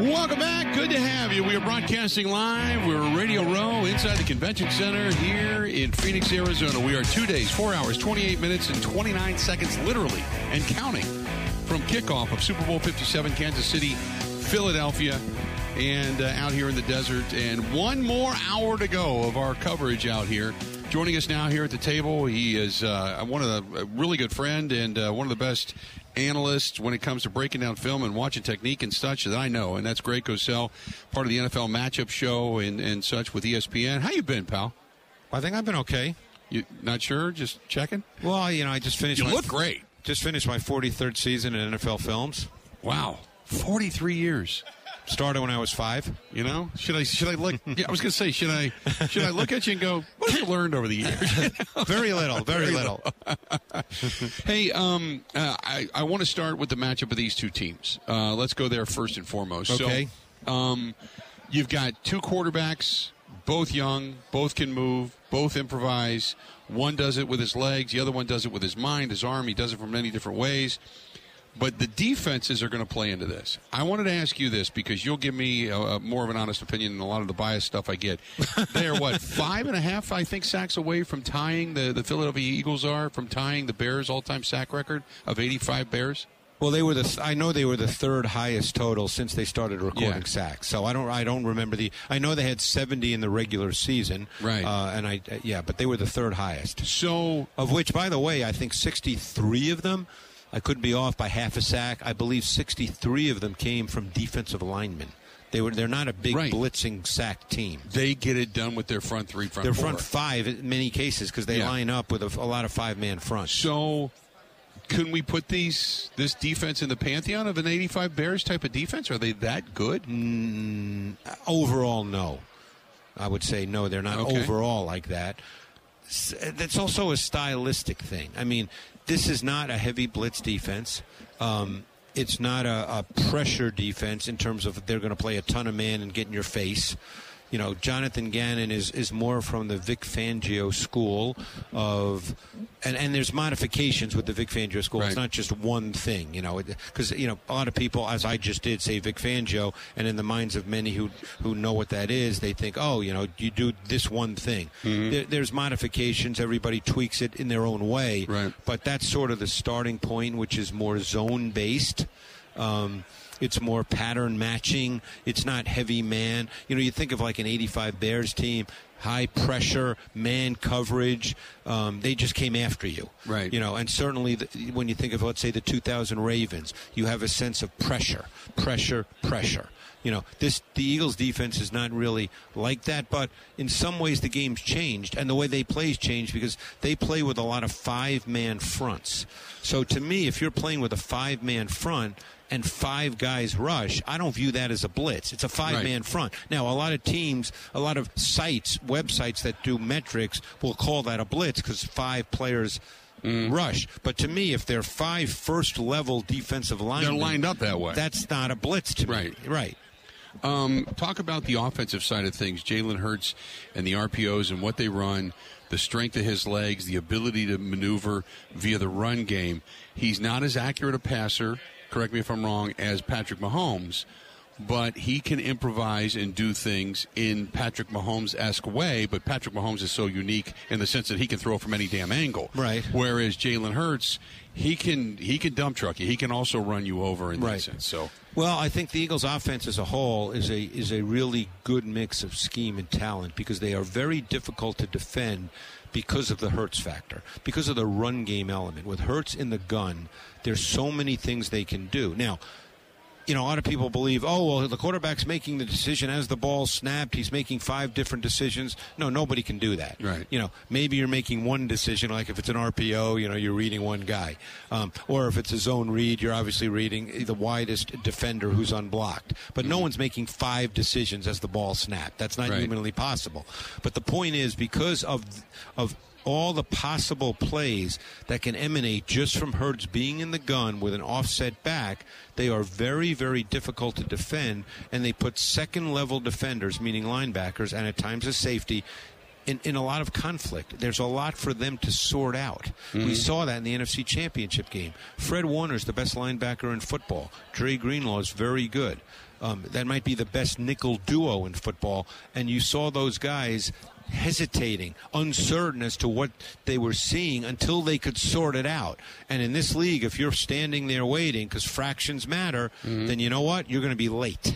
Welcome back. Good to have you. We are broadcasting live. We're Radio Row inside the Convention Center here in Phoenix, Arizona. We are two days, four hours, 28 minutes, and 29 seconds, literally, and counting from kickoff of Super Bowl 57, Kansas City, Philadelphia, and uh, out here in the desert. And one more hour to go of our coverage out here. Joining us now here at the table, he is uh, one of the a really good friend and uh, one of the best analysts when it comes to breaking down film and watching technique and such that I know, and that's Greg Cosell, part of the NFL Matchup Show and, and such with ESPN. How you been, pal? I think I've been okay. You not sure? Just checking. Well, you know, I just finished. You my, look great. Just finished my 43rd season in NFL films. Wow, 43 years. Started when I was five. You know, should I should I look? Yeah, I was going to say, should I should I look at you and go, what have you learned over the years? very little, very, very little. hey, um, uh, I I want to start with the matchup of these two teams. Uh, let's go there first and foremost. Okay. So, um, you've got two quarterbacks, both young, both can move, both improvise. One does it with his legs, the other one does it with his mind, his arm. He does it from many different ways. But the defenses are going to play into this. I wanted to ask you this because you'll give me a, a more of an honest opinion than a lot of the biased stuff I get. they are what five and a half, I think, sacks away from tying the the Philadelphia Eagles are from tying the Bears' all-time sack record of 85 Bears. Well, they were the. I know they were the third highest total since they started recording Yeah. sacks. So I don't. I don't remember the. I know they had 70 in the regular season. Right. Uh, and I. Yeah, but they were the third highest. So Of which, by the way, I think 63 of them. I couldn't be off by half a sack. I believe 63 of them came from defensive linemen. They were. They're not a big Right. blitzing sack team. they get it done with their front three, front They're four. front five in many cases because they Yeah. line up with a, a lot of five man fronts. So, can we put these this defense in the pantheon of an 85 Bears type of defense? Are they that good? Mm, Overall, no. I would say no. They're not Okay. overall like that. That's also a stylistic thing. I mean, this is not a heavy blitz defense. Um, it's not a, a pressure defense in terms of they're going to play a ton of man and get in your face. You know, Jonathan Gannon is, is more from the Vic Fangio school of, and, and there's modifications with the Vic Fangio school. Right. It's not just one thing, you know, because you know a lot of people, as I just did, say Vic Fangio, and in the minds of many who who know what that is, they think, oh, you know, you do this one thing. Mm-hmm. There, there's modifications. Everybody tweaks it in their own way, Right. but that's sort of the starting point, which is more zone based. Um, it's more pattern matching. It's not heavy man. You know, you think of like an 85 Bears team, high pressure, man coverage. Um, they just came after you. Right. You know, and certainly the, when you think of, let's say, the 2000 Ravens, you have a sense of pressure, pressure, pressure. You know, this the Eagles' defense is not really like that, but in some ways the game's changed, and the way they play has changed because they play with a lot of five-man fronts. So to me, if you're playing with a five-man front and five guys rush, I don't view that as a blitz. It's a five-man front. Now, a lot of teams, a lot of sites, websites that do metrics will call that a blitz because five players rush. But to me, if they're five first-level defensive linemen, they're lined up that way. That's not a blitz to me. Right. Right. Um, talk about the offensive side of things, Jalen Hurts and the RPOs and what they run, the strength of his legs, the ability to maneuver via the run game. He's not as accurate a passer, correct me if I'm wrong, as Patrick Mahomes, but he can improvise and do things in Patrick Mahomes esque way. But Patrick Mahomes is so unique in the sense that he can throw from any damn angle. Right. Whereas Jalen Hurts, he can he can dump truck you. He can also run you over in that Right. sense. So Well, I think the Eagles' offense as a whole is a is a really good mix of scheme and talent because they are very difficult to defend because of the Hurts factor, because of the run game element. With Hurts in the gun, there's so many things they can do. Now, you know, a lot of people believe, oh, well, the quarterback's making the decision as the ball snapped. He's making five different decisions. No, nobody can do that. Right. You know, maybe you're making one decision, like if it's an RPO, you know, you're reading one guy. Um, or if it's a zone read, you're obviously reading the widest defender who's unblocked. But no one's making five decisions as the ball snapped. That's not Right. humanly possible. But the point is, because of of all the possible plays that can emanate just from Hurts being in the gun with an offset back, they are very, very difficult to defend, and they put second level defenders, meaning linebackers, and at times a safety. In, in a lot of conflict. There's a lot for them to sort out. We saw that in the NFC Championship game. Fred Warner's the best linebacker in football. Dre Greenlaw is very good. Um, that might be the best nickel duo in football. And you saw those guys hesitating, uncertain as to what they were seeing until they could sort it out. And in this league, if you're standing there waiting because fractions matter, Mm-hmm. then you know what? You're going to be late.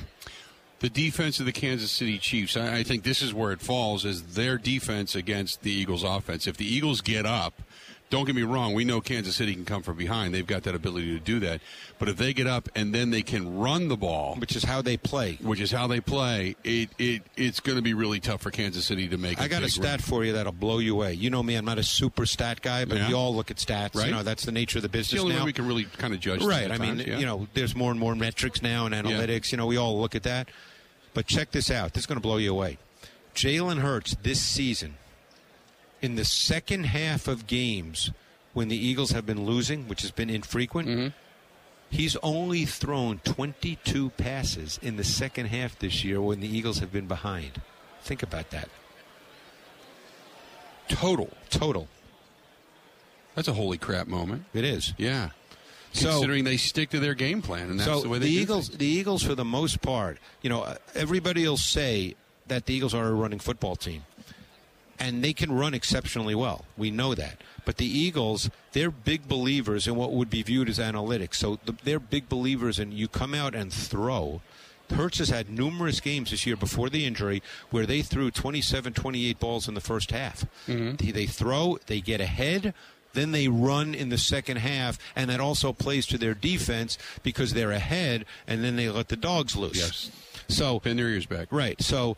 The defense of the Kansas City Chiefs, I, I think this is where it falls, is their defense against the Eagles' offense. If the Eagles get up, don't get me wrong, we know Kansas City can come from behind. They've got that ability to do that. But if they get up and then they can run the ball, Which is how they play. which is how they play, it, it it's going to be really tough for Kansas City to make. I got a stat run. for you that'll blow you away. You know me, I'm not a super stat guy, but Yeah. we all look at stats. Right. You know, that's the nature of the It's the business only now. way we can really kind of judge. Right. I mean, yeah. you know, there's more and more metrics now and analytics. You know, we all look at that. But check this out. This is going to blow you away. Jalen Hurts this season, in the second half of games when the Eagles have been losing, which has been infrequent, Mm-hmm. he's only thrown 22 passes in the second half this year when the Eagles have been behind. Think about that. total. Total. That's a holy crap moment. It is. Yeah. So- Considering they stick to their game plan, and that's so the way they do Eagles, things. the Eagles, for the most part, you know, everybody will say that the Eagles are a running football team, and they can run exceptionally well. We know that. But the Eagles, they're big believers in what would be viewed as analytics. So the, they're big believers in you come out and throw. Hurts has had numerous games this year before the injury where they threw 27, 28 balls in the first half. Mm-hmm. They, they throw, they get ahead, then they run in the second half, and that also plays to their defense because they're ahead, and then they let the dogs loose. Yes. So Pin their ears back. Right. So,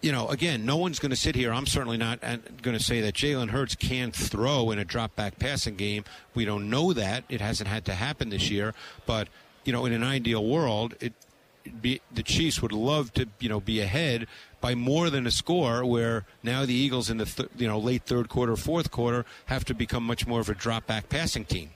you know, again, no one's going to sit here. I'm certainly not uh, going to say that Jalen Hurts can't throw in a drop back passing game. We don't know that. It hasn't had to happen this year. But, you know, in an ideal world, it. Be, the Chiefs would love to, you know, be ahead by more than a score. Where now the Eagles in the, th- you know, late third quarter, fourth quarter have to become much more of a drop back passing team.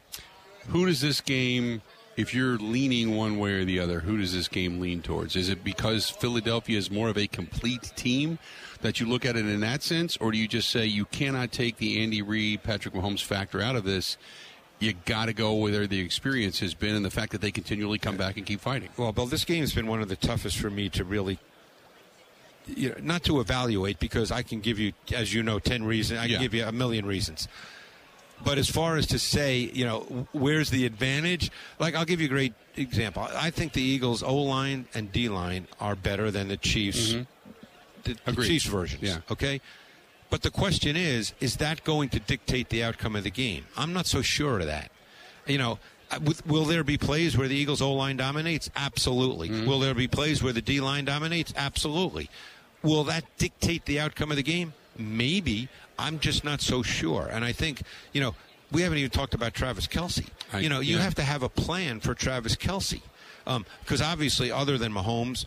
Who does this game, if you're leaning one way or the other, who does this game lean towards? Is it because Philadelphia is more of a complete team that you look at it in that sense, or do you just say you cannot take the Andy Reid, Patrick Mahomes factor out of this? You got to go where the experience has been and the fact that they continually come back and keep fighting. Well, Bill, this game has been one of the toughest for me to really, you know, not to evaluate because I can give you, as you know, ten reasons. I can Yeah. give you a million reasons. But as far as to say, you know, where's the advantage? Like, I'll give you a great example. I think the Eagles' O line and D line are better than the Chiefs, the, the Chiefs versions. Yeah. Okay. But the question is, is that going to dictate the outcome of the game? I'm not so sure of that. You know, uh, will there be plays where the Eagles O line dominates? Absolutely. Will there be plays where the D line dominates? Absolutely. Will that dictate the outcome of the game? Maybe. I'm just not so sure. And I think, you know, we haven't even talked about Travis Kelce. I- you know, you yeah. have to have a plan for Travis Kelce. Because um, obviously, other than Mahomes,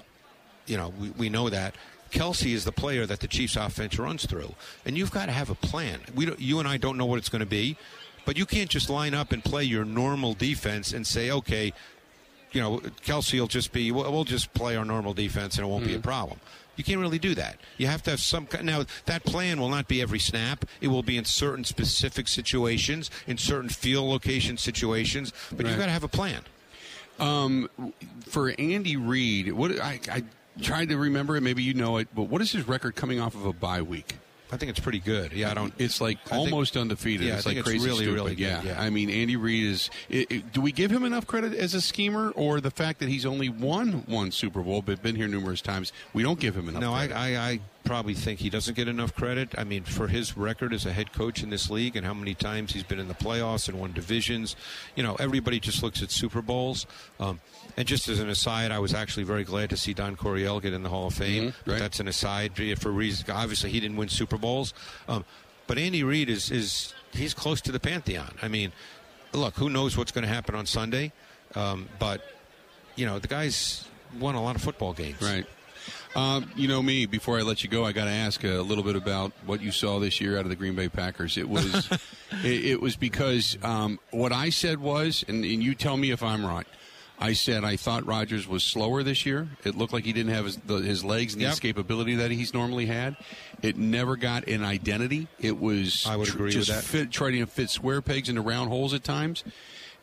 you know, we, we know that. Kelce is the player that the Chiefs offense runs through. And you've got to have a plan. We don't, you and I don't know what it's going to be, but you can't just line up and play your normal defense and say, okay, you know, Kelce will just be, we'll, we'll just play our normal defense and it won't be a mm-hmm. problem. You can't really do that. You have to have some kind. Now, that plan will not be every snap. It will be in certain specific situations, in certain field location situations, but Right. you've got to have a plan. Um, for Andy Reid, what I, I tried to remember it. Maybe you know it, but what is his record coming off of a bye week? I think it's pretty good. Yeah, I don't. It's like I think- almost undefeated. Yeah, it's think like it's crazy really, stupid. really good, yeah. yeah. I mean, Andy Reid is. It, it- do we give him enough credit as a schemer, or the fact that he's only won one Super Bowl but been here numerous times? We don't give him enough. No, I, credit. I, I probably think he doesn't get enough credit. I mean, for his record as a head coach in this league and how many times he's been in the playoffs and won divisions, you know, everybody just looks at Super Bowls. Um, and just as an aside, I was actually very glad to see Don Coryell get in the Hall of Fame. Mhm, But right. that's an aside for reasons. Obviously, he didn't win Super Bowls. Um, but Andy Reid is, is he's close to the pantheon. I mean, look, who knows what's going to happen on Sunday? Um, but you know, the guy's won a lot of football games. Right. Um, you know me. Before I let you go, I got to ask a little bit about what you saw this year out of the Green Bay Packers. It was, it, it was because um, what I said was, and, and you tell me if I'm right. I said I thought Rodgers was slower this year. It looked like he didn't have his, the, his legs and the Yep. escapability that he's normally had. It never got an identity. It was I would agree with just that. Fit, trying to fit square pegs into round holes at times.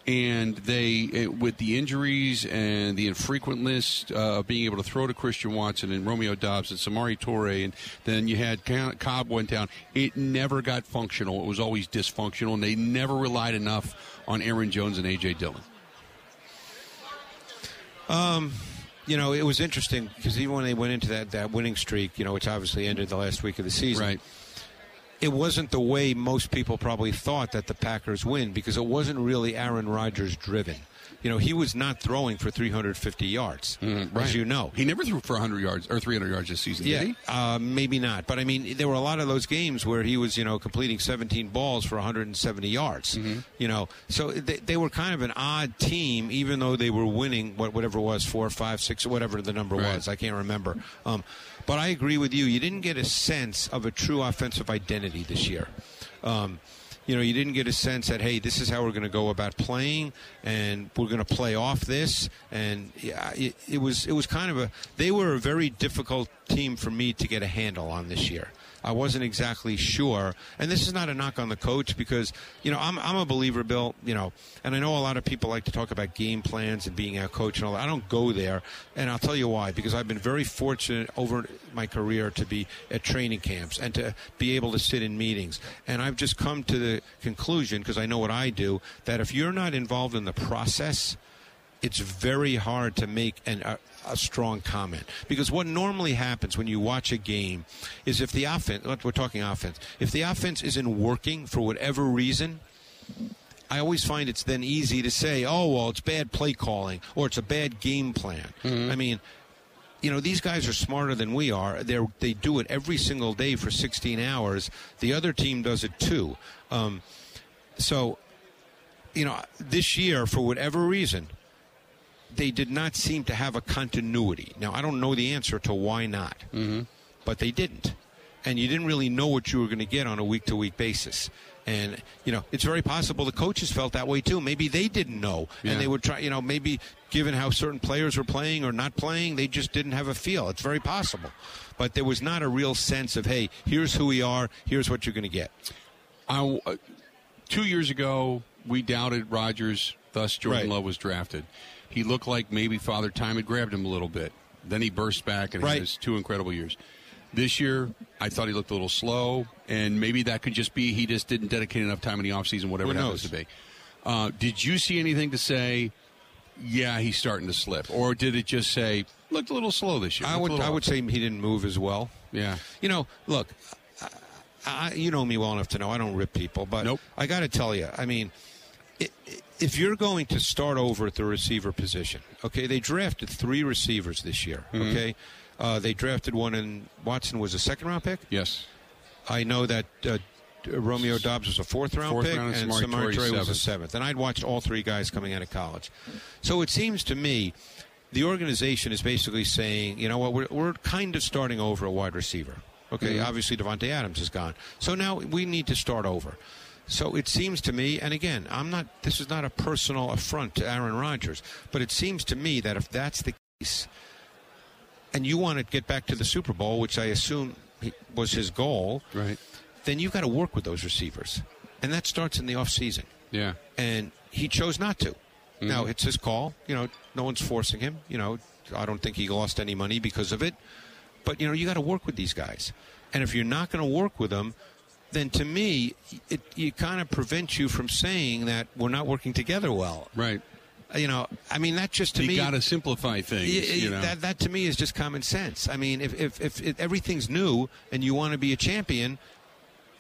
and they eh, with the injuries and the infrequentness uh, of being able to throw to Christian Watson and Romeo Doubs and Samori Toure, and then you had Cobb went down. It never got functional. It was always dysfunctional, and they never relied enough on Aaron Jones and AJ Dillon. Um, you know, it was interesting because even when they went into that, that winning streak, you know, which obviously ended the last week of the season, right it wasn't the way most people probably thought that the Packers win because it wasn't really Aaron Rodgers driven. You know, he was not throwing for 350 yards, mm, right. as you know. He never threw for 100 yards or 300 yards this season, yeah, uh, maybe not. But, I mean, there were a lot of those games where he was, you know, completing 17 balls for 170 yards. Mm-hmm. You know, so they, they, were kind of an odd team, even though they were winning whatever it was, four, five, six, whatever the number right. was. I can't remember. Um, but I agree with you. You didn't get a sense of a true offensive identity this year. Um, you know, you didn't get a sense that hey, this is how we're going to go about playing, and we're going to play off this. And yeah, it, it was it was kind of a they were a very difficult team for me to get a handle on this year. I wasn't exactly sure. And this is not a knock on the coach because, you know, I'm, I'm a believer, Bill, you know, and I know a lot of people like to talk about game plans and being a coach and all that. I don't go there. And I'll tell you why. Because I've been very fortunate over my career to be at training camps and to be able to sit in meetings. And I've just come to the conclusion, because I know what I do, that if you're not involved in the process, it's very hard to make an, a, a, strong comment. Because what normally happens when you watch a game is if the offense we're talking offense if the offense isn't working for whatever reason I always find it's then easy to say oh well it's bad play calling or it's a bad game plan. Mm-hmm. I mean you know these guys are smarter than we are. They they do it every single day for 16 hours. The other team does it too. Um, so you know this year for whatever reason they did not seem to have a continuity. Now, I don't know the answer to why not, mm-hmm. but they didn't. And you didn't really know what you were going to get on a week to week basis. And, you know, it's very possible the coaches felt that way too. Maybe they didn't know. Yeah. And they would try, you know, maybe given how certain players were playing or not playing, they just didn't have a feel. It's very possible. But there was not a real sense of, hey, here's who we are, here's what you're going to get. Uh, two years ago, we doubted Rodgers, thus Jordan right. Love was drafted he looked like maybe Father Time had grabbed him a little bit. Then he burst back and right. had his two incredible years. This year, I thought he looked a little slow, and maybe that could just be he just didn't dedicate enough time in the offseason, whatever it happens to be. Uh, did you see anything to say, yeah, he's starting to slip? Or did it just say, looked a little slow this year? I would, I would say he didn't move as well. Yeah. You know, look, I, you know me well enough to know I don't rip people, but nope. I got to tell you, I mean, if you're going to start over at the receiver position, okay, they drafted three receivers this year, mm-hmm. okay? Uh, they drafted one, and Watson was a second round pick? Yes. I know that uh, Romeo Doubs was a fourth round fourth pick, round and Samori Toure was a seventh. And I'd watched all three guys coming out of college. So it seems to me the organization is basically saying, you know what, we're, we're kind of starting over a wide receiver. Okay, mm-hmm. obviously Davante Adams is gone. So now we need to start over. So it seems to me, and again, I'm not. This is not a personal affront to Aaron Rodgers, but it seems to me that if that's the case, and you want to get back to the Super Bowl, which I assume was his goal, right? Then you've got to work with those receivers, and that starts in the off season. Yeah, and he chose not to. Mm-hmm. Now it's his call. You know, no one's forcing him. You know, I don't think he lost any money because of it. But you know, you got to work with these guys, and if you're not going to work with them then to me, it, it kind of prevents you from saying that we're not working together well. Right. Uh, you know, I mean, that just to you me. You got to simplify things. you know? that, that to me is just common sense. I mean, if, if, if, if everything's new and you want to be a champion,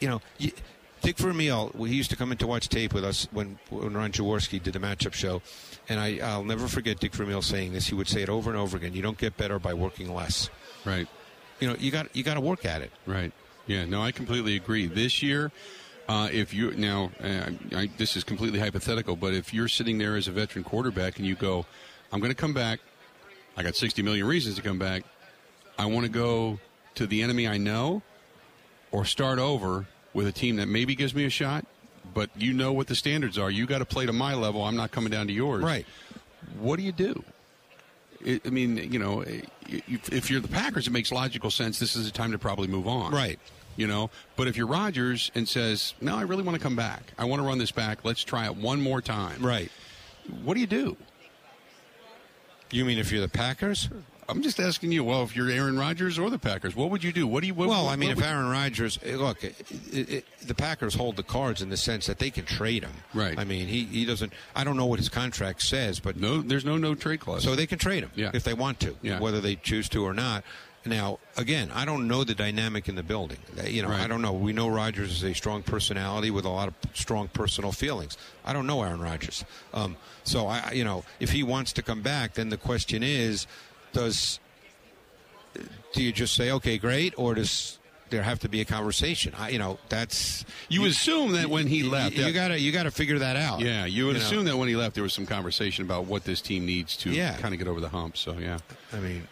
you know, you, Dick Vermeil, he used to come in to watch tape with us when, when Ron Jaworski did the matchup show. And I, I'll never forget Dick Vermeil saying this. He would say it over and over again. You don't get better by working less. Right. You know, you got you got to work at it. Right. Yeah, no, I completely agree. This year, uh, if you now, uh, I, this is completely hypothetical, but if you're sitting there as a veteran quarterback and you go, I'm going to come back, I got 60 million reasons to come back. I want to go to the enemy I know, or start over with a team that maybe gives me a shot, but you know what the standards are. You got to play to my level. I'm not coming down to yours. Right. What do you do? I mean, you know, if you're the Packers, it makes logical sense. This is a time to probably move on. Right. You know, but if you're Rodgers and says, "No, I really want to come back. I want to run this back. Let's try it one more time." Right. what do you do? You mean if you're the Packers? I'm just asking you. Well, if you're Aaron Rodgers or the Packers, what would you do? What do you? What, Well, what- I mean, if Aaron Rodgers, eh, look, it, it, it, the Packers hold the cards in the sense that they can trade him. Right. I mean, he, he doesn't. I don't know what his contract says, but no, there's no no trade clause. so they can trade him Yeah. if they want to, Yeah. whether they choose to or not. Now, again, I don't know the dynamic in the building. You know, Right. I don't know. We know Rodgers is a strong personality with a lot of strong personal feelings. I don't know Aaron Rodgers. Um, so I- you know, if he wants to come back, then the question is, does do you just say okay, great, or does there have to be a conversation? I, you know, that's you assume that when he left, You, gotta you gotta figure that out. Yeah, you would know. assume that when he left, there was some conversation about what this team needs to Yeah. kind of get over the hump. So yeah, I mean,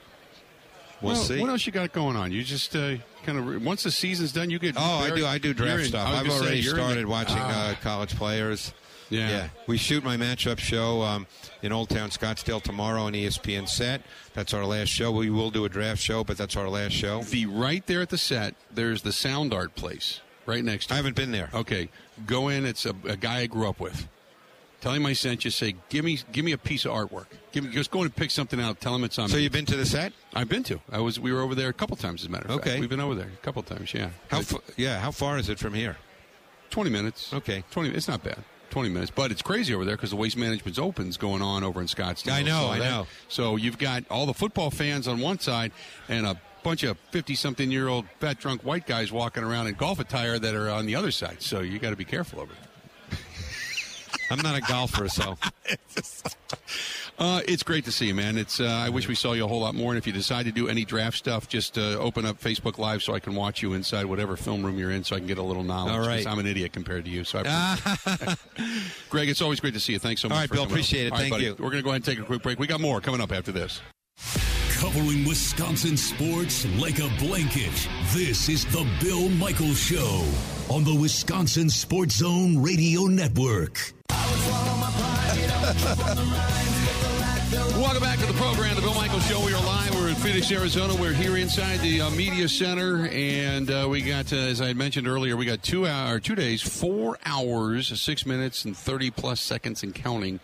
we'll well, see. What else you got going on? You just uh, kind of once the season's done, you get. Oh, I do. I do draft in- stuff. I I've already you're the- started watching Ah. uh, college players. Yeah. we shoot my matchup show um, in Old Town Scottsdale tomorrow on ESPN set. That's our last show. We will do a draft show, but that's our last show. the right there at the set. There's the sound art place right next to. I haven't been there. Okay, go in. It's a, a guy I grew up with. Tell him I sent you. Say, give me, give me a piece of artwork. Give me, just go in and pick something out. Tell him it's on. So me. you've been to the set? I've been to. I was. We were over there a couple times. As a matter of fact, Okay. we've been over there a couple times. Yeah. How? F- yeah. How far is it from here? Twenty minutes. Okay. Twenty. It's not bad. Twenty minutes, but it's crazy over there because the waste management's opens going on over in Scottsdale. I know, So I that- know. So you've got all the football fans on one side and a bunch of fifty-something-year-old fat drunk white guys walking around in golf attire that are on the other side. So you got to be careful over there. I'm not a golfer, so Uh, it's great to see you, man. It's uh, I wish we saw you a whole lot more. And if you decide to do any draft stuff, just uh, open up Facebook Live so I can watch you inside whatever film room you're in, so I can get a little knowledge. All right. I'm an idiot compared to you. So, I Greg, it's always great to see you. Thanks so much. All right, Bill, appreciate over. it. All Thank you. We're going to go ahead and take a quick break. We got more coming up after this. Covering Wisconsin sports like a blanket. This is the Bill Michaels Show on the Wisconsin Sports Zone Radio Network. Welcome back to the program, the Bill Michaels Show. We are live. We're in Phoenix, Arizona. We're here inside the uh, media center, and uh, we got, uh, as I mentioned earlier, we got two hour, two days, four hours, six minutes, and thirty plus seconds and counting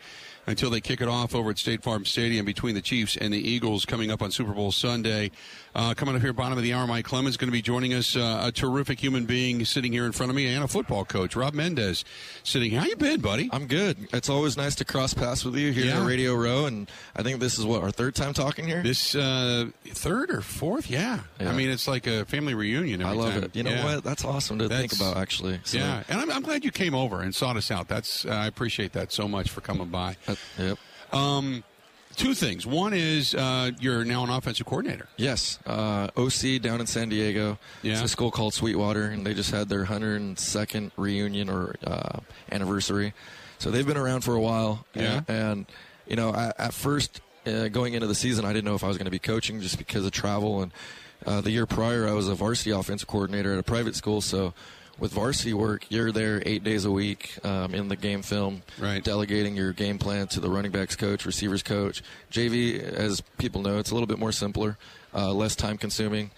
until they kick it off over at State Farm Stadium between the Chiefs and the Eagles coming up on Super Bowl Sunday. Uh, coming up here, bottom of the hour, Mike Clemens going to be joining us. Uh, a terrific human being sitting here in front of me, and a football coach, Rob Mendez, sitting. How you been, buddy? I'm good. It's always nice to cross paths with you here Yeah. at Radio Row, and I think this is what our third time talking here. This uh, third or fourth, yeah. Yeah. I mean, it's like a family reunion. I love time. it. You know Yeah. what? That's awesome to think about, actually. So, Yeah, and I'm, I'm glad you came over and sought us out. That's uh, I appreciate that so much for coming by. uh, yep. Um, two things. One is uh, you're now an offensive coordinator. Yes. Uh, OC down in San Diego. Yeah. It's a school called Sweetwater, and they just had their 102nd reunion or uh, anniversary. So they've been around for a while. Yeah. And, and you know, I, at first, uh, going into the season, I didn't know if I was going to be coaching just because of travel. And uh, the year prior, I was a varsity offensive coordinator at a private school. So with varsity work, you're there eight days a week um, in the game film, Right. delegating your game plan to the running backs coach, receivers coach. JV, as people know, it's a little bit more simpler, uh, less time consuming,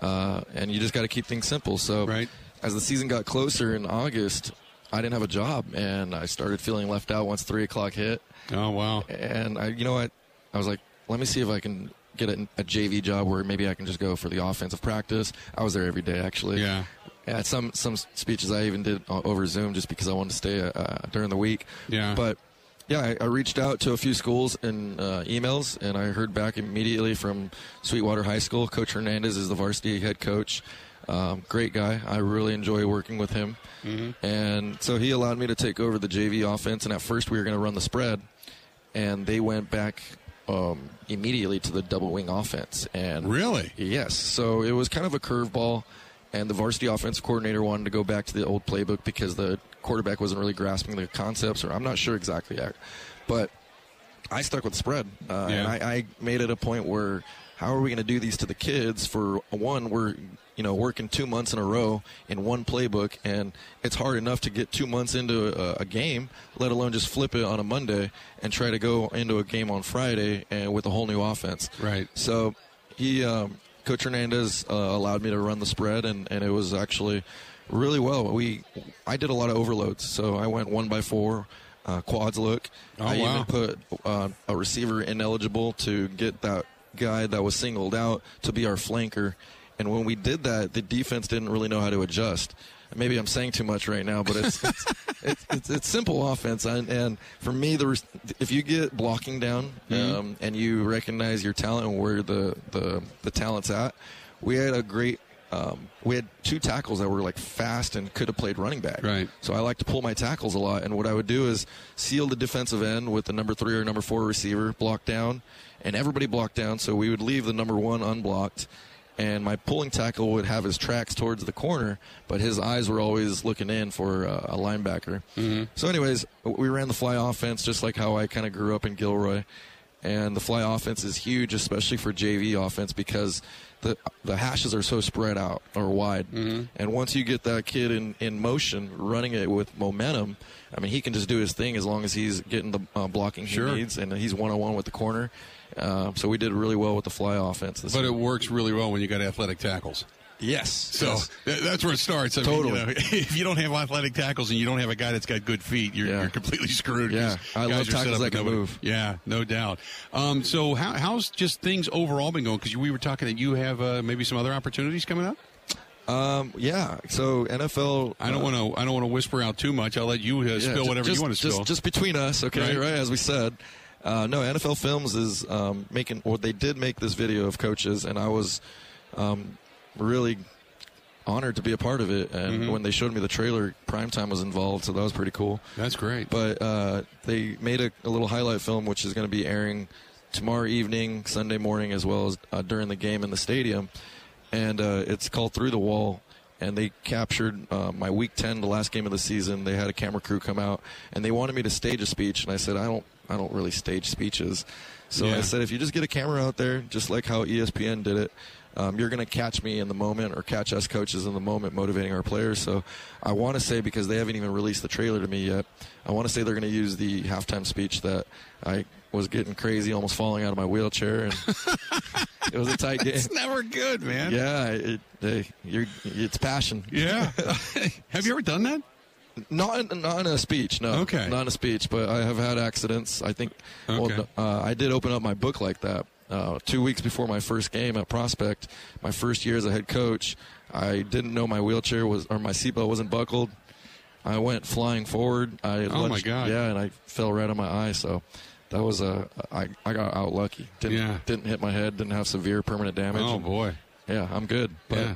uh, and you just got to keep things simple. So, Mm-hmm. Right. as the season got closer in August, I didn't have a job, and I started feeling left out once three o'clock hit. Oh wow! And I, you know what? I was like, let me see if I can get a, a JV job where maybe I can just go for the offensive practice. I was there every day, actually. Yeah. Yeah, some some speeches I even did over Zoom just because I wanted to stay uh, during the week. Yeah. But yeah, I, I reached out to a few schools and uh, emails, and I heard back immediately from Sweetwater High School. Coach Hernandez is the varsity head coach. Um, great guy. I really enjoy working with him. And so he allowed me to take over the JV offense. And at first, we were going to run the spread, and they went back um, immediately to the double wing offense. And Really? Yes. So it was kind of a curveball, and the varsity offensive coordinator wanted to go back to the old playbook because the quarterback wasn't really grasping the concepts, or I'm not sure exactly yet. But I stuck with spread, uh, Yeah. and I, I made it a point where how are we going to do these to the kids? For one, we're you know working two months in a row in one playbook, and it's hard enough to get two months into a, a game, let alone just flip it on a Monday and try to go into a game on Friday and with a whole new offense. Right. So he, um, Coach Hernandez, uh, allowed me to run the spread, and, and it was actually really well. We, I did a lot of overloads, so I went one by four. uh, quads look. Oh, I wow. even put uh, a receiver ineligible to get that guy that was singled out to be our flanker. And when we did that, the defense didn't really know how to adjust. Maybe I'm saying too much right now, but it's it's, it's, it's, it's simple offense. And, and for me, the res- if you get blocking down Mm-hmm. um, and you recognize your talent and where the, the, the talent's at, we had a great. Um, we had two tackles that were like fast and could have played running back. Right. So I like to pull my tackles a lot, and what I would do is seal the defensive end with the number three or number four receiver, blocked down, and everybody blocked down. So we would leave the number one unblocked, and my pulling tackle would have his tracks towards the corner, but his eyes were always looking in for uh, a linebacker. So, anyways, we ran the fly offense just like how I kind of grew up in Gilroy. And the fly offense is huge, especially for JV offense, because the the hashes are so spread out or wide. And once you get that kid in, in motion, running it with momentum, I mean, he can just do his thing as long as he's getting the uh, blocking Sure. he needs, and he's one on one with the corner. Uh, so we did really well with the fly offense. This But it works really well when you got athletic tackles. yes, So yes. that's where it starts. I mean, Totally. you know, if you don't have athletic tackles and you don't have a guy that's got good feet, you're, Yeah. you're completely screwed. Yeah. I love tackles that can nobody- move. Yeah, no doubt. Um, so how, how's just things overall been going? Because we were talking that you have uh, maybe some other opportunities coming up. Um, yeah. So NFL. I don't uh, want to. I don't want to whisper out too much. I'll let you uh, Yeah, spill whatever just, you want to just, spill. Just between us, okay, Right. right? as we said. Uh, no, NFL Films is um, making, or they did make this video of coaches, and I was um, really honored to be a part of it. And Mm-hmm. when they showed me the trailer, Primetime was involved, so that was pretty cool. That's great. But uh, they made a, a little highlight film, which is going to be airing tomorrow evening, Sunday morning, as well as uh, during the game in the stadium. And uh, it's called Through the Wall. And they captured uh, my week 10, the last game of the season. They had a camera crew come out, and they wanted me to stage a speech. And I said, I don't, I don't really stage speeches. So Yeah. I said, if you just get a camera out there, just like how ESPN did it, um, you're going to catch me in the moment or catch us coaches in the moment motivating our players. So I want to say, because they haven't even released the trailer to me yet, I want to say they're going to use the halftime speech that I was getting crazy, almost falling out of my wheelchair. And it was a tight game. it's never good, man. Yeah, it, you're, it's passion. Yeah. have you ever done that? Not in, not in a speech, no. Okay. Not in a speech, but I have had accidents. I think. Okay. Well, uh, I did open up my book like that. Uh, two weeks before my first game at Prospect, my first year as a head coach, I didn't know my wheelchair was or my seatbelt wasn't buckled. I went flying forward. I Oh, my God. Yeah, and I fell right on my eye. So that was a I I got out lucky. Didn't Yeah. didn't hit my head. Didn't have severe permanent damage. Oh boy. Yeah, I'm good. But Yeah.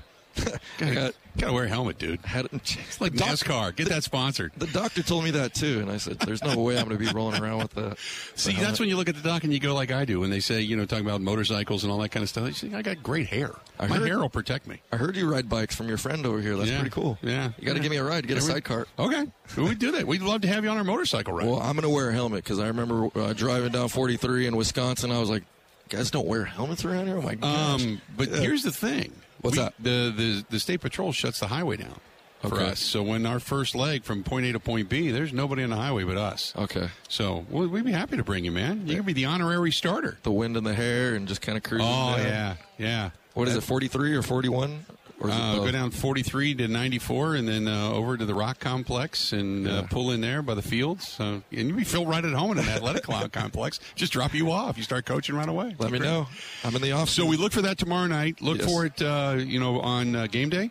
I got Gotta wear a helmet, dude. had It's like NASCAR. Get that sponsored. The doctor told me that too, and I said, "There's no way I'm going to be rolling around with that." See, that's when you look at the doc and you go like I do when they say, you know, talking about motorcycles and all that kind of stuff. You say, I got great hair. I My heard- hair will protect me. I heard you ride bikes from your friend over here. That's Yeah. pretty cool. Yeah. you got to Yeah. give me a ride. Get a Yeah, we- sidecar. Okay. We'd do that. We'd love to have you on our motorcycle ride. Well, I'm going to wear a helmet because I remember uh, driving down 43 in Wisconsin. I was like, "Guys don't wear helmets around here." Oh my gosh! Um, but here's the thing. What's We- that? The, the the state patrol shuts the highway down for Okay. us. So when our first leg from point A to point B, there's nobody on the highway but us. okay, So well, we'd be happy to bring you, man. You can be the honorary starter. the wind in the hair and just kind of cruising. Oh down. yeah, yeah. What is it? 43 or 41? Or is it Uh, go down 43 to 94, and then uh, over to the Rock Complex, and uh, pull in there by the fields. So, and you feel right at home in an athletic complex. Just drop you off. You start coaching right away. Let me know. I'm in the office. So we look for that tomorrow night. Look Yes. for it, uh, you know, on uh, game day.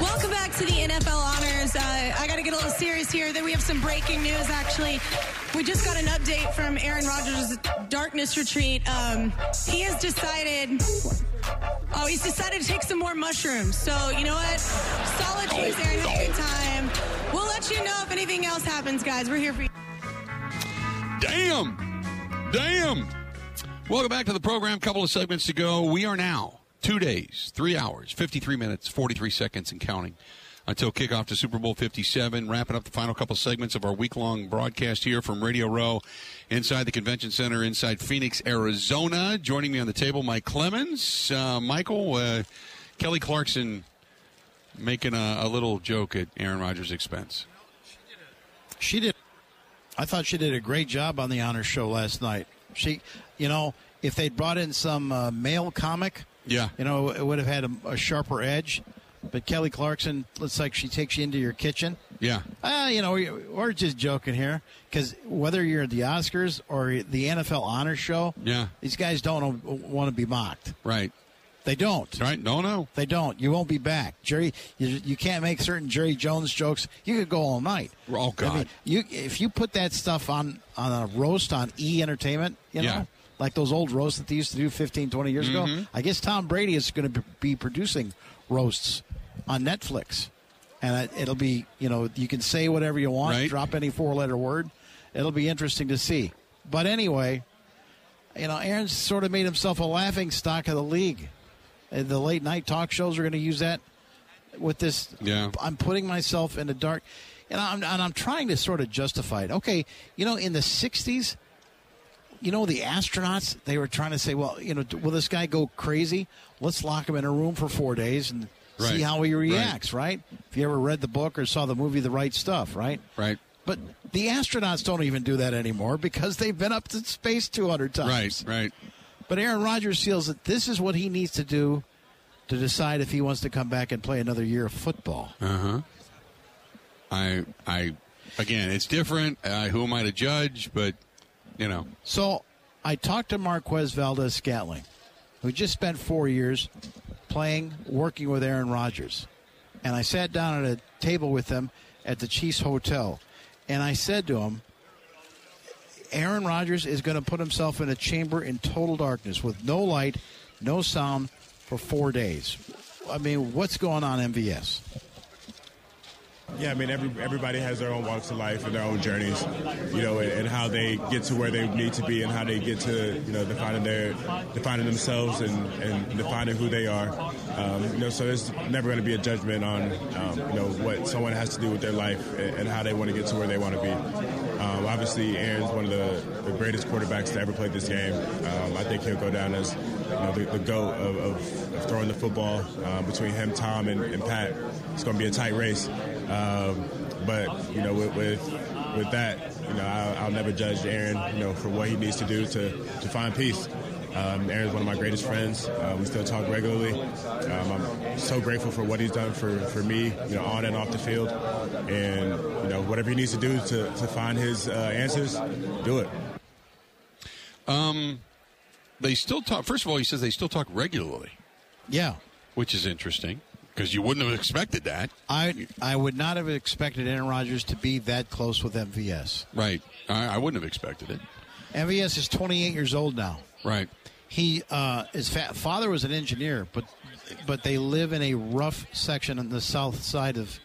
Welcome back to the NFL Honors. Uh, I got to get a little serious here. Then we have some breaking news. Actually, we just got an update from Aaron Rodgers' darkness retreat. Um, he has decided. Oh, he's decided to take some more mushrooms. So you know what? Solid choice, Aaron. Have a good time. We'll let you know if anything else happens, guys. We're here for you. Damn. Damn. Welcome back to the program. Couple of segments to go. We are now two days, three hours, 53 minutes, 43 seconds, and counting until kickoff to Super Bowl 57. Wrapping up the final couple segments of our week long broadcast here from Radio Row inside the Convention Center inside Phoenix, Arizona. Joining me on the table, Mike Clemens. Uh, Michael, uh, Kelly Clarkson making a, a little joke at Aaron Rodgers' expense. she did. I thought she did a great job on the honor show last night. She, you know, if they'd brought in some uh, male comic, Yeah. you know, it would have had a, a sharper edge. But Kelly Clarkson looks like she takes you into your kitchen Yeah. Uh, you know, we- we're just joking here because whether you're at the Oscars or the NFL Honor Show, Yeah. these guys don't want to be mocked. Right. They don't. Right. No, no. They don't. You won't be back, Jerry. You, you can't make certain Jerry Jones jokes. You could go all night. Oh, God. I mean, you if you put that stuff on on a roast on E Entertainment, you know, Yeah. Like those old roasts that they used to do 15, 20 years Mm-hmm. ago. I guess Tom Brady is going to be producing roasts on Netflix, and it- it'll be you know you can say whatever you want, Right. drop any four letter word. It'll be interesting to see. But anyway, you know, Aaron's sort of made himself a laughing stock of the league. And the late night talk shows are going to use that with this. Yeah. I'm putting myself in the dark, and I'm and I'm trying to sort of justify it. Okay, you know, in the '60s, you know, the astronauts they were trying to say, well, you know, will this guy go crazy? Let's lock him in a room for four days and Right. see how he Right. reacts. Right. If you ever read the book or saw the movie The Right Stuff, right? Right. But the astronauts don't even do that anymore because they've been up to space 200 times. Right. Right. But Aaron Rodgers feels that this is what he needs to do to decide if he wants to come back and play another year of football. Uh huh. I. I. Again, it's different. Uh, who am I to judge? But you know. So I talked to Marquez Valdes-Scantling, who just spent four years playing, working with Aaron Rodgers. And I sat down at a table with them at the Chiefs Hotel. And I said to him, Aaron Rodgers is going to put himself in a chamber in total darkness with no light, no sound for four days. I mean, what's going on, MVS? Yeah, I mean, every, everybody has their own walks of life and their own journeys, you know, and, and how they get to where they need to be and how they get to, you know, defining their, defining themselves and, and defining who they are. Um, you know, so there's never going to be a judgment on, um, you know, what someone has to do with their life and, and how they want to get to where they want to be. Um, obviously, Aaron's one of the, the greatest quarterbacks to ever play this game. Um, I think he'll go down as you know, the, the GOAT of, of, of throwing the football uh, between him, Tom, and, and Pat. It's going to be a tight race. Um, but, you know, with, with, with that, you know, I'll, I'll never judge Aaron, you know, for what he needs to do to, to find peace. Um, Aaron's one of my greatest friends. Uh, we still talk regularly. Um, I'm so grateful for what he's done for, for me, you know, on and off the field. And, you know, whatever he needs to do to, to find his uh, answers, do it. Um, they still talk. First of all, he says they still talk regularly, Yeah. which is interesting because you wouldn't have expected that. I I would not have expected Aaron Rodgers to be that close with MVS. Right. I, I wouldn't have expected it. MVS is 28 years old now. Right. He uh, his fa- father was an engineer, but but they live in a rough section on the south side of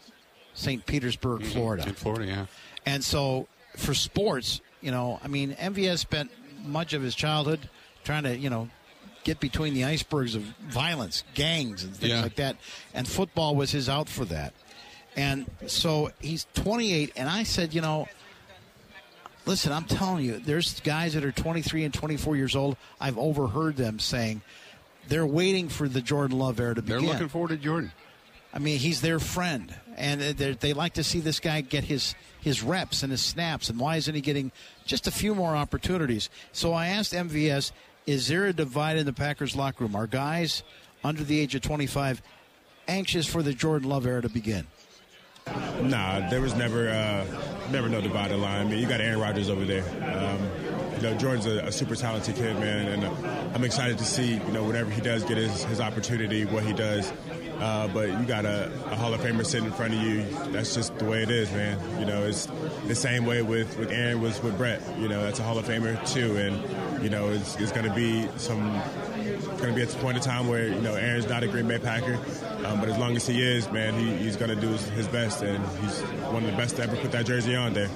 St. Petersburg, Florida. In Florida, yeah. And so for sports, you know, I mean, MVS spent much of his childhood trying to, you know, get between the icebergs of violence, gangs, and things Yeah. like that. And football was his out for that. And so he's 28, and I said, you know, listen, I'm telling you, there's guys that are 23 and 24 years old. I've overheard them saying they're waiting for the Jordan Love era to begin. They're looking forward to Jordan. I mean, he's their friend, and they they like to see this guy get his his reps and his snaps. And why isn't he getting just a few more opportunities? So I asked MVS, is there a divide in the Packers locker room? Are guys under the age of 25 anxious for the Jordan Love era to begin? Nah, there was never uh, never no divided line. I mean, you got Aaron Rodgers over there. Um, you know, Jordan's a, a super talented kid, man, and uh, I'm excited to see you know whenever he does get his, his opportunity, what he does. Uh, but you got a, a Hall of Famer sitting in front of you. That's just the way it is, man. You know, it's the same way with, with Aaron was with Brett. You know, that's a Hall of Famer too, and you know, it's, it's going to be some going to be at the point in time where you know Aaron's not a Green Bay Packer, um, but as long as he is, man, he, he's going to do his, his best, and he's one of the best to ever put that jersey on there.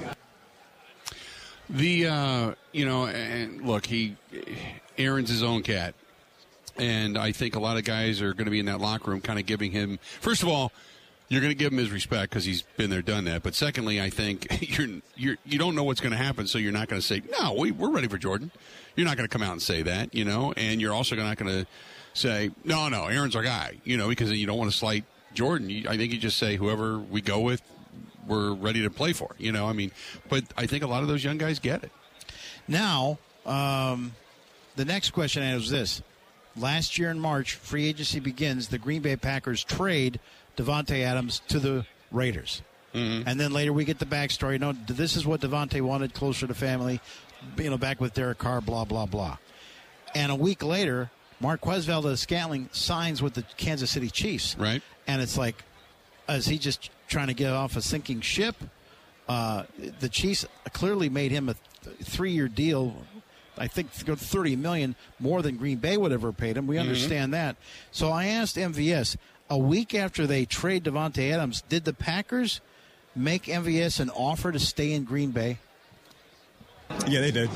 The uh, you know, and look, he Aaron's his own cat, and I think a lot of guys are going to be in that locker room, kind of giving him. First of all, you're going to give him his respect because he's been there, done that. But secondly, I think you're you're you don't know what's going to happen, so you're not going to say no. We, we're ready for Jordan. You're not going to come out and say that, you know, and you're also not going to say no, no. Aaron's our guy, you know, because you don't want to slight Jordan. You, I think you just say whoever we go with, we're ready to play for. You know, I mean, but I think a lot of those young guys get it. Now, um, the next question I is this. Last year in March, free agency begins. The Green Bay Packers trade Davante Adams to the Raiders. And then later we get the backstory. No, this is what Davante wanted, closer to family. You know, back with Derek Carr, blah blah blah. And a week later, Marquez Valdes-Scantling signs with the Kansas City Chiefs. Right. And it's like, is he just trying to get off a sinking ship? Uh, the Chiefs clearly made him a th- three-year deal. I think thirty million more than Green Bay would ever paid him. We understand that. So I asked MVS a week after they trade Davante Adams, did the Packers make MVS an offer to stay in Green Bay? Yeah, they did.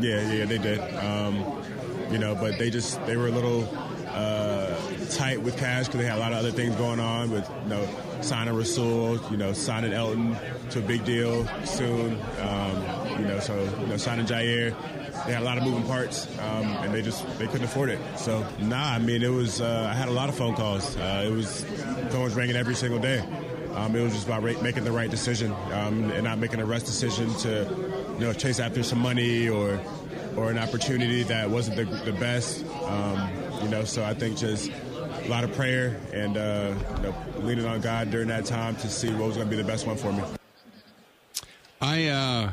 Yeah, yeah, they did. Um, you know, but they just they were a little uh, tight with cash because they had a lot of other things going on with you know signing Rasul, you know signing Elgton to a big deal soon. Um, you know, so you know signing Jaire. They had a lot of moving parts, um, and they just they couldn't afford it. So nah, I mean it was. Uh, I had a lot of phone calls. Uh, it was phones ringing every single day. Um, it was just about making the right decision um, and not making a rush decision to, you know, chase after some money or, or an opportunity that wasn't the, the best. Um, you know, so I think just a lot of prayer and uh, you know, leaning on God during that time to see what was going to be the best one for me. I, uh,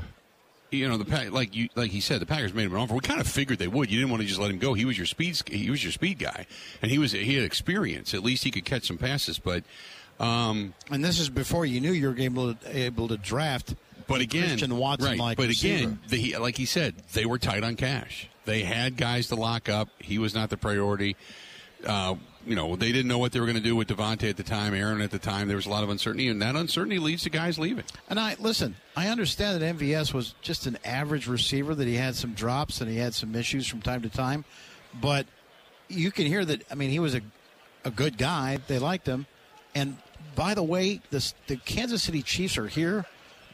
you know, the pack like you like he said, the Packers made him an offer. We kind of figured they would. You didn't want to just let him go. He was your speed. He was your speed guy, and he was he had experience. At least he could catch some passes. But, um, And this is before you knew you were able to, able to draft. But again, Christian Watson right? like but receiver. again, the, like he said, they were tight on cash. They had guys to lock up. He was not the priority. Uh, you know, they didn't know what they were going to do with Davante at the time, Aaron at the time. There was a lot of uncertainty, and that uncertainty leads to guys leaving. And I listen. I understand that MVS was just an average receiver. That he had some drops and he had some issues from time to time, but you can hear that. I mean, he was a a good guy. They liked him. And by the way, the the Kansas City Chiefs are here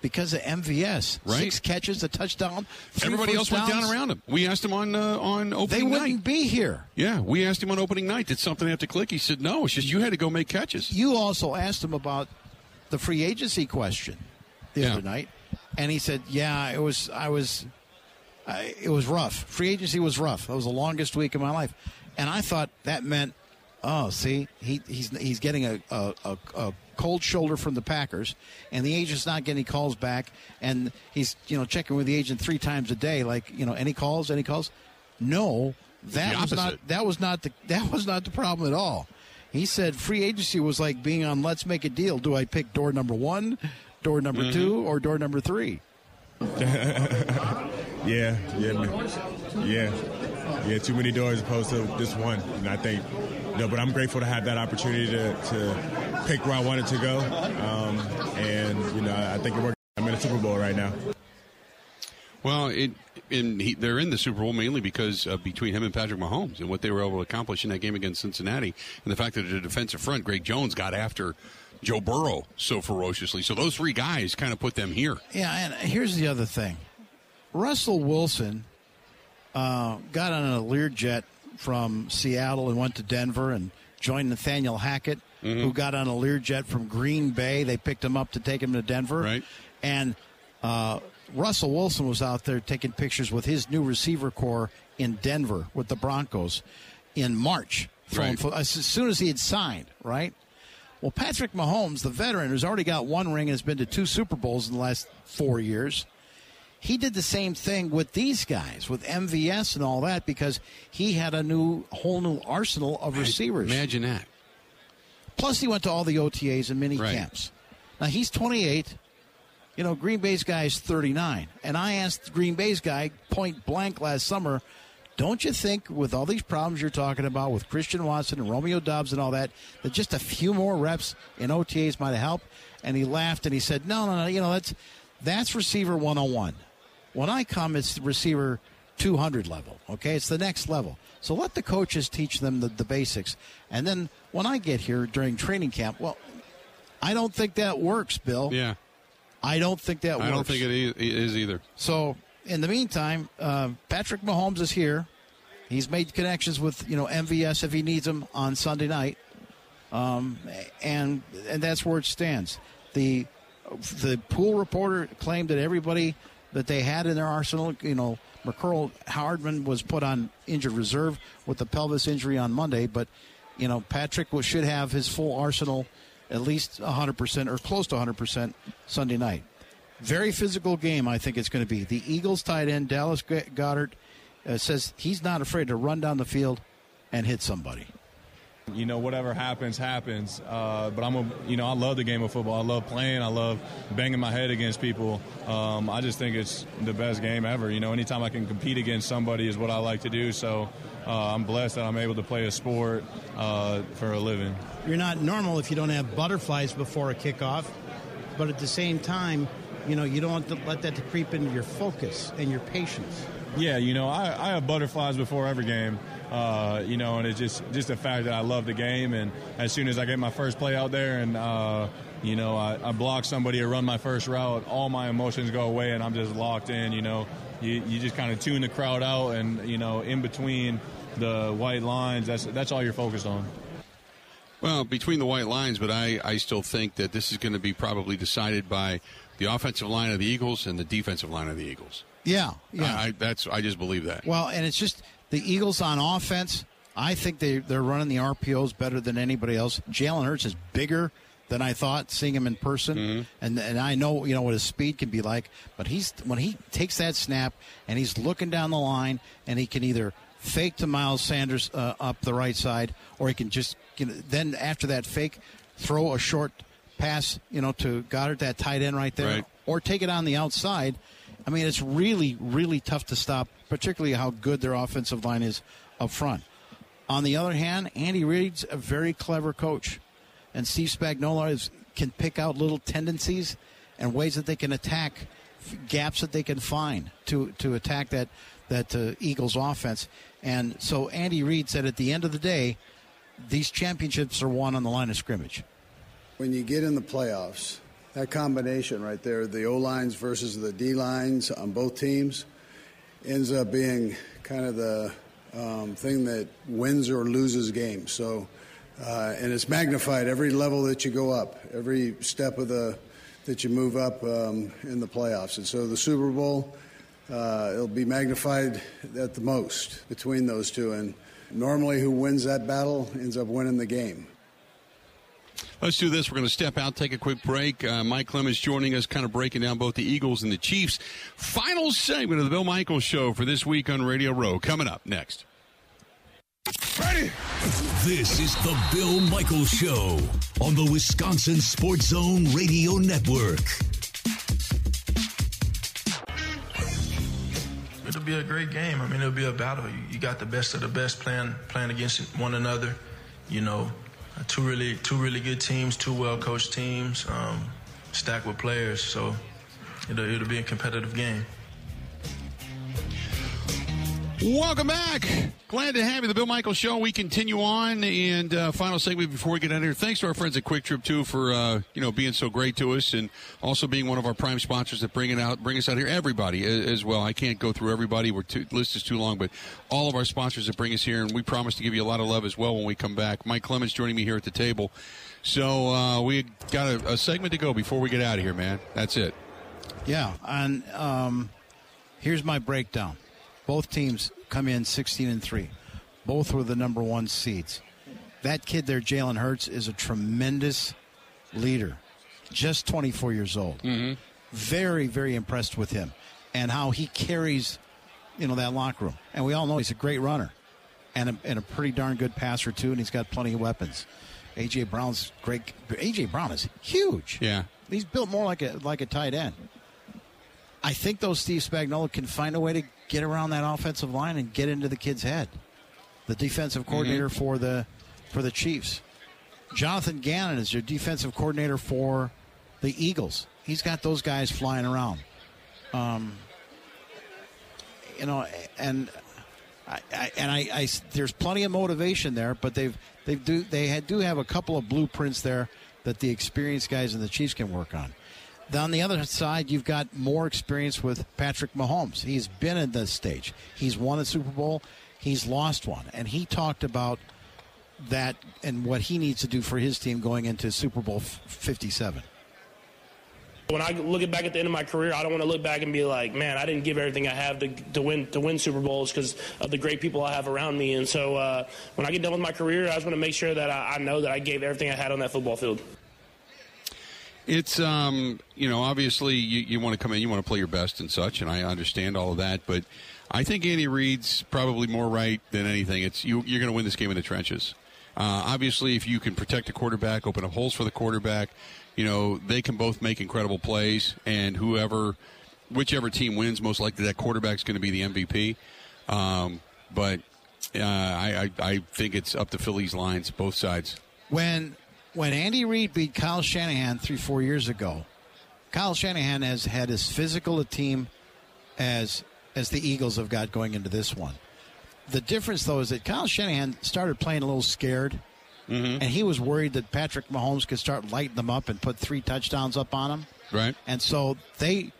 because of MVS. Right. Six catches, a touchdown. Everybody else first went down around him. We asked him on uh, on opening night. They wouldn't night. be here. Yeah, we asked him on opening night. Did something have to click? He said no. It's just you had to go make catches. You also asked him about the free agency question the Yeah. other night, and he said, "Yeah, it was. I was. I, it was rough. Free agency was rough. That was the longest week of my life." And I thought that meant, oh, see, he, he's he's getting a, a, a, a cold shoulder from the Packers, and the agent's not getting calls back, and he's you know checking with the agent three times a day, like you know any calls, any calls. No, that was not that was not the that was not the problem at all. He said free agency was like being on Let's Make a Deal. Do I pick door number one, door number Mm-hmm. two, or door number three? Yeah, yeah, man. Yeah, yeah. Too many doors opposed to just one, and I think, you know. But I'm grateful to have that opportunity to, to pick where I wanted to go, um, and you know, I think it worked. I'm in a Super Bowl right now. Well, it, in he, they're in the Super Bowl mainly because uh, between him and Patrick Mahomes and what they were able to accomplish in that game against Cincinnati, and the fact that the defensive front, Greg Jones, got after Joe Burrow so ferociously. So those three guys kind of put them here. Yeah, and here's the other thing. Russell Wilson uh, got on a Learjet from Seattle and went to Denver and joined Nathaniel Hackett, Mm-hmm. who got on a Learjet from Green Bay. They picked him up to take him to Denver. Right. And uh, Russell Wilson was out there taking pictures with his new receiver corps in Denver with the Broncos in March. Right. As soon as he had signed, right? Well, Patrick Mahomes, the veteran who's already got one ring and has been to two Super Bowls in the last four years, he did the same thing with these guys, with MVS and all that, because he had a new, whole new arsenal of receivers. Imagine that. Plus, he went to all the OTAs and mini Right. camps. Now he's 28. You know, Green Bay's guy is 39. And I asked Green Bay's guy point blank last summer, don't you think with all these problems you're talking about with Christian Watson and Romeo Doubs and all that, that just a few more reps in OTAs might have helped? And he laughed and he said, no, no, no, you know, that's that's receiver 101. When I come, it's receiver 200 level. Okay, it's the next level. So let the coaches teach them the, the basics, and then when I get here during training camp, well, I don't think that works, Bill. Yeah. I don't think that works. I don't think it i- is either. So in the meantime, uh, Patrick Mahomes is here. He's made connections with you know MVS if he needs them on Sunday night, um, and and that's where it stands. The the pool reporter claimed that everybody that they had in their arsenal, you know, Mecole Hardman was put on injured reserve with the pelvis injury on Monday, but you know Patrick was, should have his full arsenal at least 100% or close to 100% Sunday night. Very physical game, I think it's going to be. The Eagles tight end, Dallas Goedert uh, says he's not afraid to run down the field and hit somebody. You know, whatever happens, happens. Uh, but I'm a, you know, I love the game of football. I love playing. I love banging my head against people. Um, I just think it's the best game ever. You know, anytime I can compete against somebody is what I like to do. So uh, I'm blessed that I'm able to play a sport uh, for a living. You're not normal if you don't have butterflies before a kickoff, but at the same time, you know, you don't want to let that to creep into your focus and your patience. Yeah, you know, I, I have butterflies before every game. Uh, you know, and it's just just the fact that I love the game. And as soon as I get my first play out there, and uh, you know, I, I, block somebody or run my first route, all my emotions go away, and I'm just locked in. You know, you, you just kind of tune the crowd out, and you know, in between the white lines, that's that's all you're focused on. Well, between the white lines, but I, I still think that this is going to be probably decided by the offensive line of the Eagles and the defensive line of the Eagles. Yeah, yeah. I, that's I just believe that. Well, and it's just the Eagles on offense. I think they they're running the RPOs better than anybody else. Jalen Hurts is bigger than I thought seeing him in person, mm-hmm. and and I know you know what his speed can be like. But he's when he takes that snap and he's looking down the line, and he can either fake to Miles Sanders uh, up the right side, or he can just you know, then after that fake throw a short pass, you know, to Goedert, that tight end right there, right. or take it on the outside. I mean, it's really, really tough to stop, particularly how good their offensive line is up front. On the other hand, Andy Reid's a very clever coach, and Steve Spagnuolo is, can pick out little tendencies and ways that they can attack gaps that they can find to to attack that that uh, Eagles offense. And so Andy Reid said, at the end of the day, these championships are won on the line of scrimmage when you get in the playoffs, that combination right there, the O lines versus the D lines on both teams, ends up being kind of the um, thing that wins or loses games. So, uh, and it's magnified every level that you go up, every step of the that you move up um, in the playoffs. And so the Super Bowl, uh, it'll be magnified at the most between those two. And normally, who wins that battle ends up winning the game. Let's do this. We're going to step out, take a quick break. Uh, Mike Clemens joining us, kind of breaking down both the Eagles and the Chiefs. Final segment of the Bill Michaels Show for this week on Radio Row. Coming up next. Ready? This is the Bill Michaels Show on the Wisconsin Sports Zone Radio Network. It'll be a great game. I mean, it'll be a battle. You got the best of the best playing playing against one another. You know, two really two really good teams, two well coached teams, um, stacked with players. So it'll, it'll be a competitive game. Welcome back. Glad to have you. The Bill Michaels Show. We continue on, and uh, final segment before we get out of here. Thanks to our friends at QuikTrip too for uh, you know being so great to us, and also being one of our prime sponsors that bring it out, bring us out here. Everybody as well. I can't go through everybody. We're list is too long, but all of our sponsors that bring us here, and we promise to give you a lot of love as well when we come back. Mike Clemens joining me here at the table. So uh, we got a, a, segment to go before we get out of here, man. That's it. Yeah, and um, here's my breakdown. Both teams come in 16 and 3. Both were the number one seeds. That kid there, Jalen Hurts, is a tremendous leader. Just 24 years old. Mm-hmm. Very, very impressed with him and how he carries, you know, that locker room. And we all know he's a great runner and a, and a pretty darn good passer too. And he's got plenty of weapons. AJ Brown's great. AJ Brown is huge. Yeah, he's built more like a like a tight end. I think though Steve Spagnuolo can find a way to get around that offensive line and get into the kid's head. The defensive mm-hmm. coordinator mm-hmm. for the for the Chiefs. Jonathan Gannon is your defensive coordinator for the Eagles. He's got those guys flying around. Um, you know, and I, I and I, I, there's plenty of motivation there, but they've they do they had, do have a couple of blueprints there that the experienced guys in the Chiefs can work on on the other side, you've got more experience with Patrick Mahomes. He's been in this stage. He's won a Super Bowl. He's lost one, and he talked about that and what he needs to do for his team going into Super Bowl 57. When I look back at the end of my career, I don't want to look back and be like, "Man, I didn't give everything I have to, to win to win Super Bowls because of the great people I have around me." And so, uh, when I get done with my career, I just want to make sure that I, I know that I gave everything I had on that football field. It's um, you know, obviously you, you want to come in, you want to play your best and such, and I understand all of that. But I think Andy Reid's probably more right than anything. It's you, you're going to win this game in the trenches. Uh, obviously, if you can protect the quarterback, open up holes for the quarterback, you know they can both make incredible plays, and whoever, whichever team wins, most likely that quarterback's going to be the MVP. Um, but uh, I, I I think it's up to Philly's lines, both sides. When when Andy Reid beat Kyle Shanahan three four years ago, Kyle Shanahan has had as physical a team as as the Eagles have got going into this one. The difference though is that Kyle Shanahan started playing a little scared. Mm-hmm. And he was worried that Patrick Mahomes could start lighting them up and put three touchdowns up on him. Right. And so they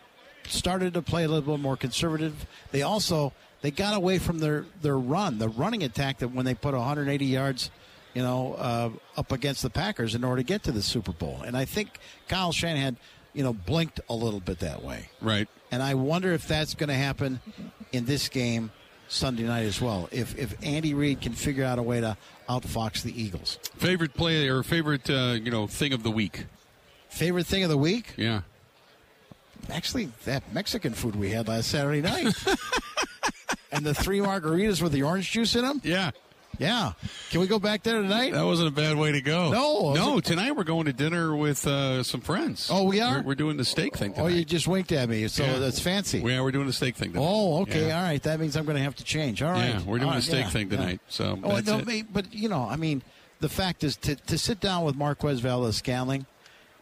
started to play a little bit more conservative. They also they got away from their their run, the running attack that when they put 180 yards, you know, uh, up against the Packers in order to get to the Super Bowl. And I think Kyle Shanahan, you know, blinked a little bit that way. Right. And I wonder if that's going to happen in this game Sunday night as well. If if Andy Reid can figure out a way to outfox the Eagles. Favorite play or favorite uh, you know thing of the week? Favorite thing of the week? Yeah. Actually, that Mexican food we had last Saturday night. and the three margaritas with the orange juice in them? Yeah. Yeah. Can we go back there tonight? That wasn't a bad way to go. No, no. was Tonight we're going to dinner with uh, some friends. Oh, we are? We're, we're doing the steak thing. Tonight. Oh, you just winked at me, so Yeah. that's fancy. Yeah, we're doing the steak thing. Tonight. Oh, okay. Yeah. All right. That means I'm going to have to change. All right. Yeah, we're doing right, steak yeah, thing tonight. So Oh, that's no, it. but you know, I mean, the fact is to to sit down with Marquez Valdes-Scantling,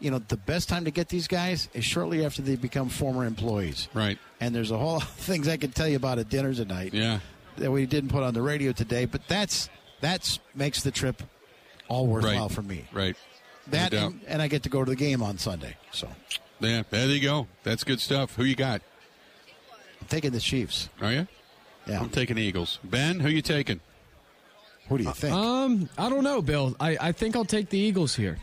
you know, the best time to get these guys is shortly after they become former employees. Right. And there's a whole lot of things I can tell you about at dinner tonight. Yeah. That we didn't put on the radio today, but that's that's makes the trip all worthwhile Right. for me. Right. That No and, and I get to go to the game on Sunday. So Yeah, there you go. That's good stuff. Who you got? I'm taking the Chiefs. Are you? Yeah. I'm taking the Eagles. Ben, who you taking? Who do you think? Um, I don't know, Bill. I, I think I'll take the Eagles here.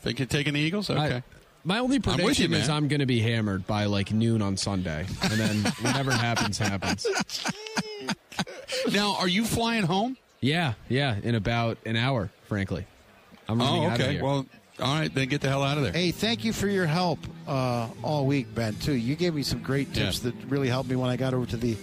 Think you're taking the Eagles? Okay. I- my only I'm you, prediction is. I'm going to be hammered by like noon on Sunday, and then whatever happens, happens. now, are you flying home? Yeah, yeah, in about an hour. Frankly, I'm running Oh, out of okay. here. Well, all right, then get the hell out of there. Hey, thank you for your help uh, all week, Ben. Too. You gave me some great tips Yeah. that really helped me when I got over to the,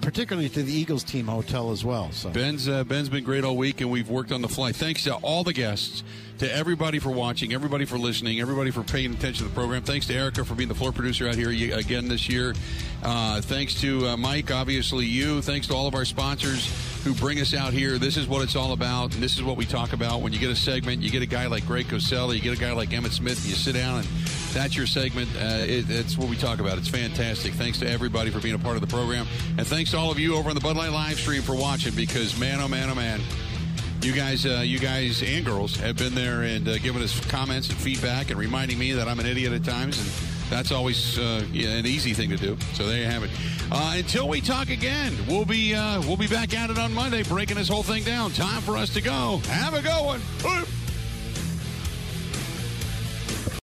particularly to the Eagles team hotel as well. So Ben's uh, Ben's been great all week, and we've worked on the fly. Thanks to all the guests, to everybody for watching, everybody for listening, everybody for paying attention to the program. Thanks to Erica for being the floor producer out here again this year. Uh, thanks to uh, Mike, obviously you. Thanks to all of our sponsors who bring us out here. This is what it's all about, and this is what we talk about. When you get a segment, you get a guy like Greg Cosella, you get a guy like Emmitt Smith, you sit down and that's your segment. Uh, it, it's what we talk about. It's fantastic. Thanks to everybody for being a part of the program, and thanks to all of you over on the Bud Light live stream for watching. Because man, oh man, oh man, you guys, uh, you guys and girls have been there and uh, given us comments and feedback and reminding me that I'm an idiot at times, and that's always uh, yeah, an easy thing to do. So there you have it. Uh, until we talk again, we'll be uh, we'll be back at it on Monday, breaking this whole thing down. Time for us to go. Have a good one.